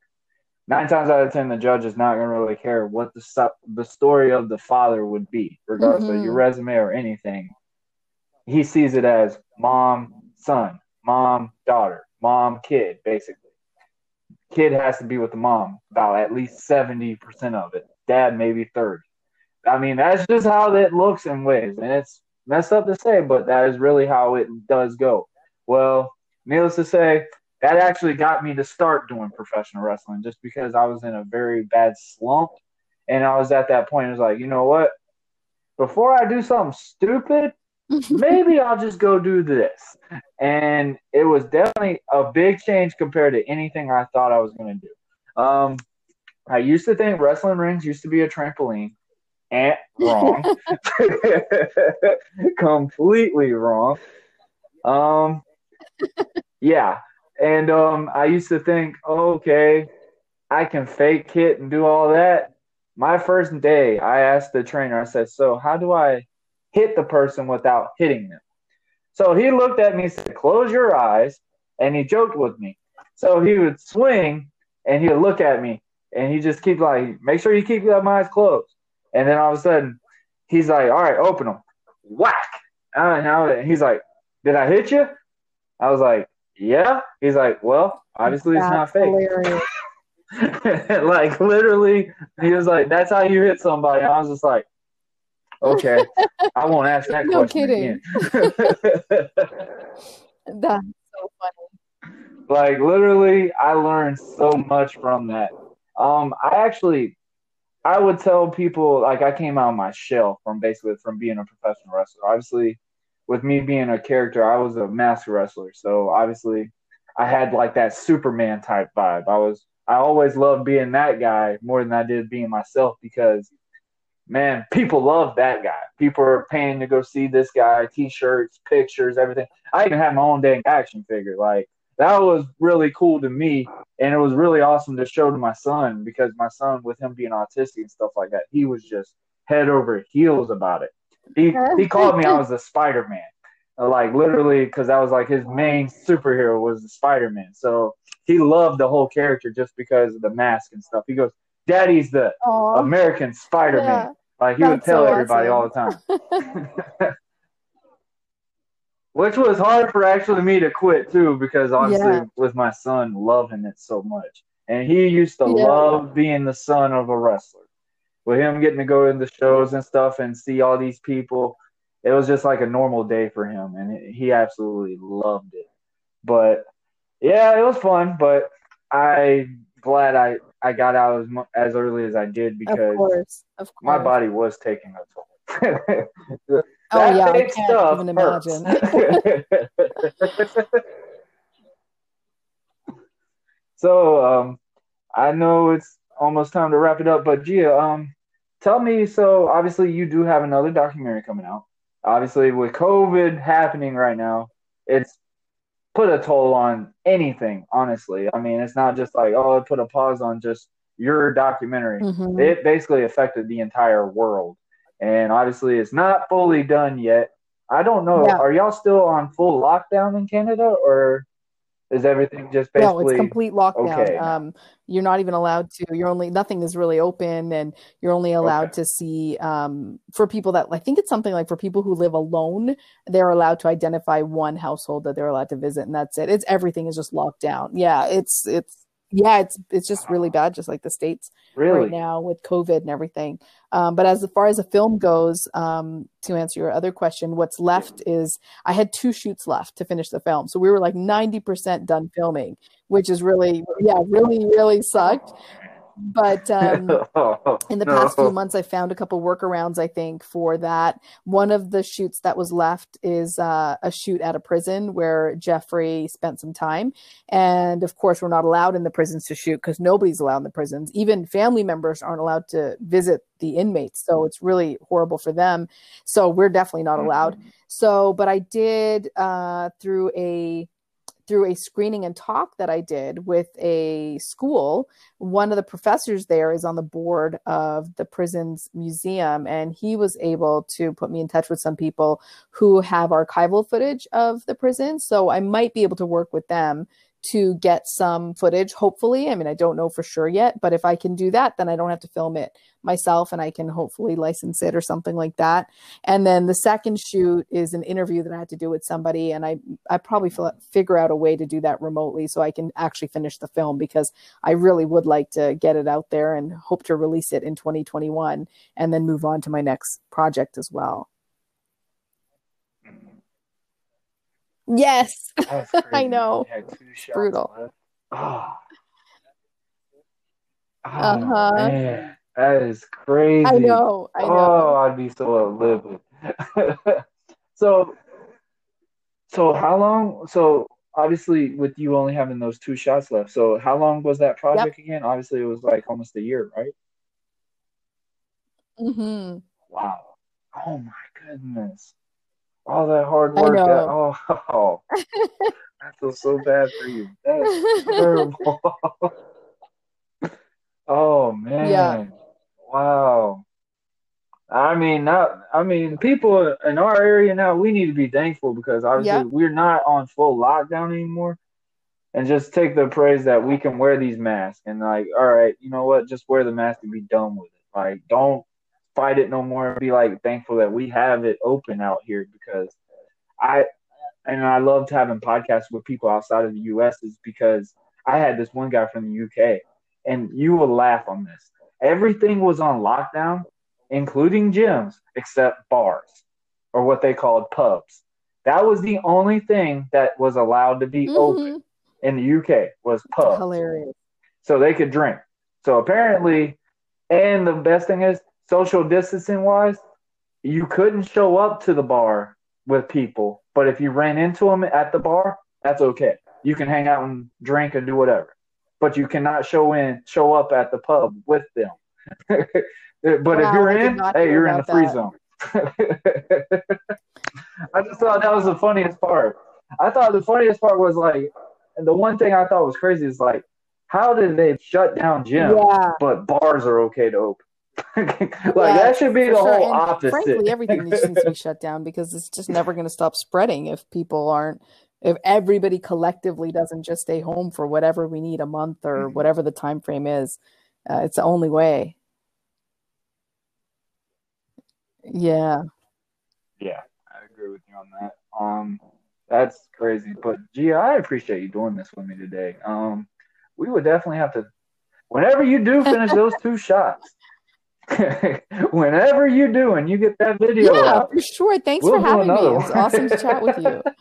nine times out of ten the judge is not going to really care what the the story of the father would be, regardless mm-hmm. of your resume or anything he sees it as mom, son, mom, daughter, mom, kid, basically. Kid has to be with the mom about at least 70% of it. Dad, maybe 30. I mean, that's just how it looks in ways. And it's messed up to say, but that is really how it does go. Well, needless to say, that actually got me to start doing professional wrestling just because I was in a very bad slump. And I was at that point, I was like, you know what? Before I do something stupid, [laughs] maybe I'll just go do this. And it was definitely a big change compared to anything I thought I was going to do. Um, I used to think wrestling rings used to be a trampoline. And wrong. [laughs] Completely wrong. Um, yeah. And um, I used to think, okay, I can fake hit and do all that. My first day, I asked the trainer, I said, so how do I hit the person without hitting them? So he looked at me and said, close your eyes. And he joked with me. So he would swing and he would look at me and he just keep like, make sure you keep your eyes closed. And then all of a sudden, he's like, all right, open them. Whack. And he's like, did I hit you? I was like, yeah. He's like, well, obviously that's it's not fake. [laughs] like literally, he was like, "That's how you hit somebody." I was just like, "Okay, I won't ask that [laughs] no question kidding. again." [laughs] that's so funny. Like literally, I learned so much from that. Um, I actually, I would tell people like I came out of my shell from basically from being a professional wrestler. Obviously, with me being a character, I was a master wrestler, so obviously, I had like that Superman type vibe. I was I always loved being that guy more than I did being myself because man, people love that guy. People are paying to go see this guy, t-shirts, pictures, everything. I even had my own dang action figure. Like that was really cool to me and it was really awesome to show to my son because my son with him being autistic and stuff like that, he was just head over heels about it. He he [laughs] called me I was a Spider-Man. Like literally because that was like his main superhero was the Spider-Man. So he loved the whole character just because of the mask and stuff. He goes, "Daddy's the Aww. American Spider Man." Yeah. Like he That's would tell so everybody awesome. all the time. [laughs] [laughs] Which was hard for actually me to quit too, because honestly, yeah. with my son loving it so much, and he used to yeah. love being the son of a wrestler. With him getting to go to the shows and stuff and see all these people, it was just like a normal day for him, and he absolutely loved it. But yeah, it was fun, but I glad I I got out as as early as I did because of course, of course. my body was taking a toll. [laughs] oh yeah, I can't even imagine. [laughs] so um, I know it's almost time to wrap it up, but Jia, um, tell me. So obviously, you do have another documentary coming out. Obviously, with COVID happening right now, it's put a toll on anything, honestly. I mean, it's not just like, oh, it put a pause on just your documentary. Mm-hmm. It basically affected the entire world. And obviously, it's not fully done yet. I don't know. Yeah. Are y'all still on full lockdown in Canada or is everything just basically no it's complete lockdown okay. um you're not even allowed to you're only nothing is really open and you're only allowed okay. to see um for people that i think it's something like for people who live alone they're allowed to identify one household that they're allowed to visit and that's it it's everything is just locked down yeah it's it's yeah, it's it's just really bad, just like the states really? right now with COVID and everything. Um, but as far as the film goes, um, to answer your other question, what's left is I had two shoots left to finish the film, so we were like ninety percent done filming, which is really yeah, really really sucked. But [laughs] um, in the past no. few months, I found a couple workarounds. I think for that. One of the shoots that was left is uh, a shoot at a prison where Jeffrey spent some time, and of course, we're not allowed in the prisons to shoot because nobody's allowed in the prisons. Even family members aren't allowed to visit the inmates, so it's really horrible for them. So we're definitely not allowed. Mm-hmm. So, but I did uh, through a through a screening and talk that I did with a school, one of the professors there is on the board of the prison's museum, and he was able to put me in touch with some people who have archival footage of the prison. So I might be able to work with them to get some footage, hopefully. I mean, I don't know for sure yet, but if I can do that, then I don't have to film it myself and I can hopefully license it or something like that. And then the second shoot is an interview that I had to do with somebody, and I I probably figure out a way to do that remotely so I can actually finish the film because I really would like to get it out there and hope to release it in 2021 and then move on to my next project as well. Yes, [laughs] I know. Brutal. Oh. oh uh-huh. man, that is crazy. I know. I know. Oh, I'd be so livid. [laughs] so, so how long? So obviously, with you only having those two shots left, so how long was that project yep. again? Obviously, it was like almost a year, right? Mm-hmm. Wow. Oh my goodness all that hard work. That, oh, [laughs] oh, I feel so bad for you. That's terrible. [laughs] oh man. Yeah. Wow. I mean, not. I mean, people in our area now. We need to be thankful because obviously yeah. we're not on full lockdown anymore, and just take the praise that we can wear these masks and like, all right, you know what? Just wear the mask and be done with it. Like, don't fight it no more and be like thankful that we have it open out here because I and I loved having podcasts with people outside of the US is because I had this one guy from the UK and you will laugh on this. Everything was on lockdown, including gyms, except bars or what they called pubs. That was the only thing that was allowed to be mm-hmm. open in the UK was pubs. Hilarious. So they could drink. So apparently, and the best thing is social distancing wise, you couldn't show up to the bar with people, but if you ran into them at the bar, that's okay. You can hang out and drink and do whatever, but you cannot show in, show up at the pub with them. [laughs] but wow, if you're in, hey, you're in the free that. zone. [laughs] I just thought that was the funniest part. I thought the funniest part was like, the one thing I thought was crazy is like, how did they shut down gyms, yeah. but bars are okay to open? [laughs] like yeah, that should be the sure. whole and opposite. Frankly, everything needs to be shut down because it's just never going to stop spreading if people aren't. If everybody collectively doesn't just stay home for whatever we need a month or mm-hmm. whatever the time frame is, uh, it's the only way. Yeah. Yeah, I agree with you on that. Um, that's crazy, but gee, I appreciate you doing this with me today. Um, we would definitely have to, whenever you do finish those two shots, [laughs] whenever you do and you get that video yeah out, for sure. Thanks we'll for having me. it was awesome to chat with you. [laughs]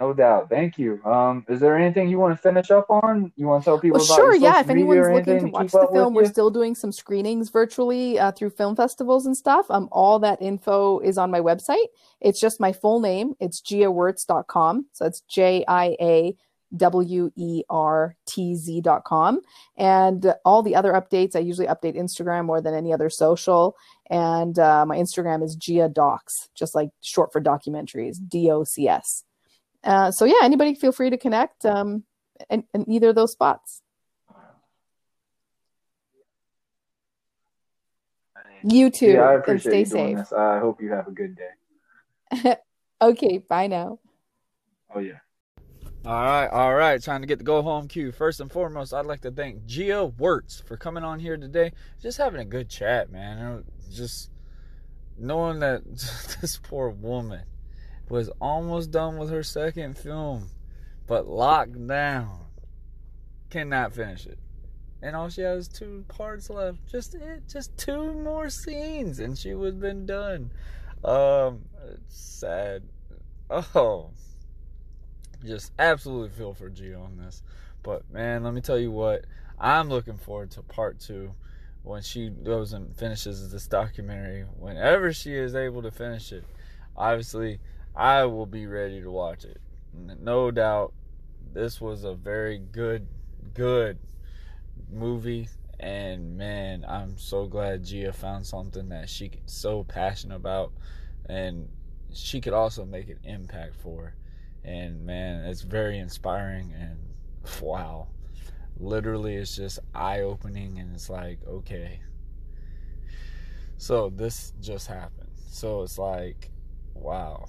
no doubt. Thank you. Um is there anything you want to finish up on? You want to tell people well, sure yeah if anyone's looking to watch the film we're you? still doing some screenings virtually uh, through film festivals and stuff. Um all that info is on my website. It's just my full name. It's jiawertz.com so it's j-i-a w-e-r-t-z.com and all the other updates i usually update instagram more than any other social. And uh, my instagram is jia docs just like short for documentaries d-o-c-s uh, so yeah anybody feel free to connect um, in, in either of those spots. You too yeah, I appreciate and stay safe. this. i hope you have a good day. [laughs] Okay bye now. Oh yeah all right, all right. Trying to get the go home cue. First and foremost, I'd like to thank Jia Wertz for coming on here today. Just having a good chat, man. Just knowing that [laughs] this poor woman was almost done with her second film, but locked down, cannot finish it, and all she has two parts left. Just it, just two more scenes, and she would have been done. Um, it's sad. Oh just absolutely feel for Jia on this. But man, let me tell you what, I'm looking forward to part two when she goes and finishes this documentary. Whenever she is able to finish it, obviously I will be ready to watch it. No doubt, this was a very good, good movie. And man, I'm so glad Jia found something that she so passionate about, and she could also make an impact for and man it's very inspiring and wow literally it's just eye-opening and it's like okay so this just happened so it's like wow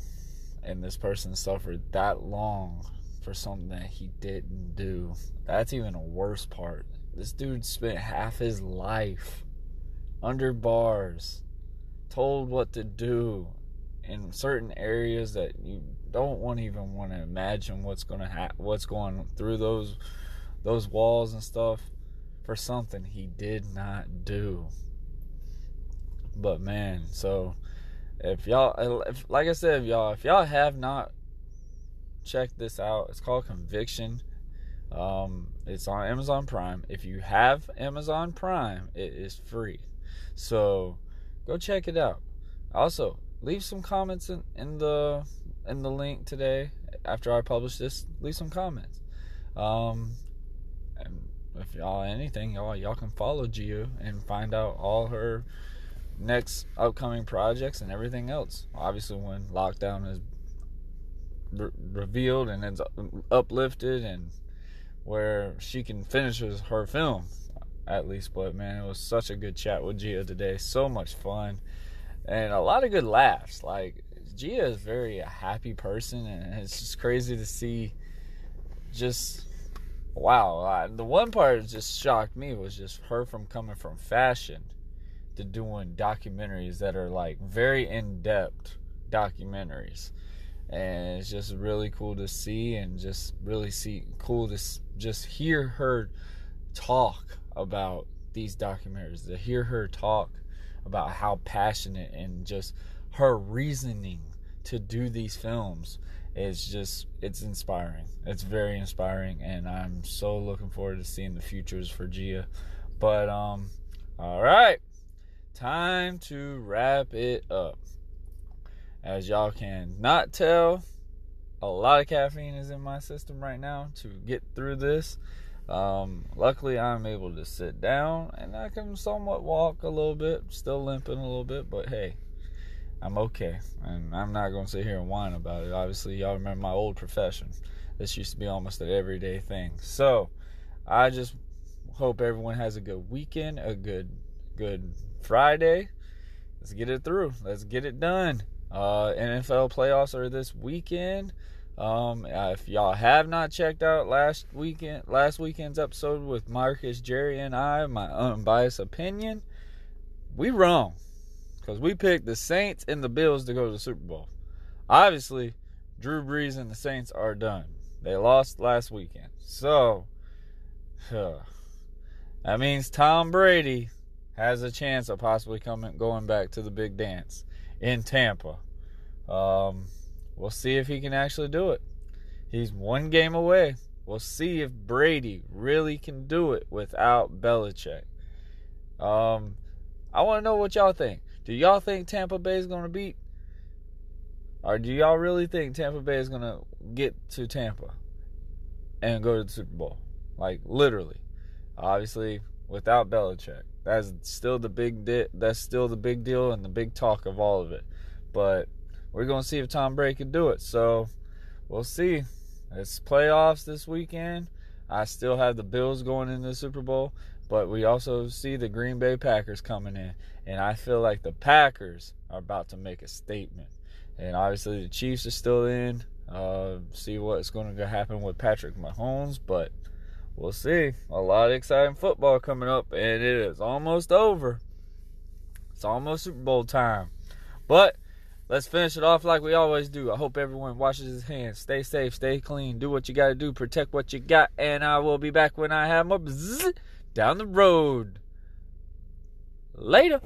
and this person suffered that long for something that he didn't do. That's even a worse part. This dude spent half his life under bars, told what to do in certain areas that you don't want even want to imagine what's going to ha- what's going through those those walls and stuff for something he did not do. But man, so if y'all if, like I said, if y'all if y'all have not checked this out, it's called Conviction. Um, it's on Amazon Prime. If you have Amazon Prime, it is free. So go check it out. Also, leave some comments in, in the in the link today after I publish this. Leave some comments. Um, and if y'all anything, y'all y'all can follow Jia and find out all her next upcoming projects and everything else. Obviously, when lockdown is re- revealed and it's uplifted and where she can finish her film at least. But man, it was such a good chat with Jia today. So much fun and a lot of good laughs. Like Jia is very a happy person, and it's just crazy to see. Just wow, uh, the one part that just shocked me was just her from coming from fashion to doing documentaries that are like very in depth documentaries and it's just really cool to see and just really see cool to just hear her talk about these documentaries to hear her talk about how passionate and just her reasoning to do these films is just it's inspiring. It's very inspiring and i'm so looking forward to seeing the futures for jia. But um all right. Time to wrap it up. As y'all can not tell, a lot of caffeine is in my system right now to get through this. Um, luckily, I'm able to sit down and I can somewhat walk a little bit, still limping a little bit, but hey, I'm okay. And I'm not going to sit here and whine about it. Obviously, y'all remember my old profession. This used to be almost an everyday thing. So, I just hope everyone has a good weekend, a good, good Friday. Let's get it through. Let's get it done. Uh, NFL playoffs are this weekend. Um, if y'all have not checked out last weekend, last weekend's episode with Marcus, Jerry, and I, my unbiased opinion, we wrong because we picked the Saints and the Bills to go to the Super Bowl. Obviously, Drew Brees and the Saints are done. They lost last weekend, so huh, [sighs] that means Tom Brady has a chance of possibly coming going back to the big dance in Tampa. Um, we'll see if he can actually do it. He's one game away. We'll see if Brady really can do it without Belichick. Um, I want to know what y'all think. Do y'all think Tampa Bay is going to beat? Or do y'all really think Tampa Bay is going to get to Tampa and go to the Super Bowl? Like, literally. Obviously, without Belichick. That's still the big di- that's still the big deal and the big talk of all of it. But we're going to see if Tom Brady can do it. So we'll see. It's playoffs this weekend. I still have the Bills going in the Super Bowl, but we also see the Green Bay Packers coming in. And I feel like the Packers are about to make a statement. And obviously the Chiefs are still in. Uh, see what's going to happen with Patrick Mahomes, but we'll see. A lot of exciting football coming up, and it is almost over. It's almost Super Bowl time. But let's finish it off like we always do. I hope everyone washes his hands. Stay safe, stay clean, do what you got to do, protect what you got, and I will be back when I have more down the road. Later.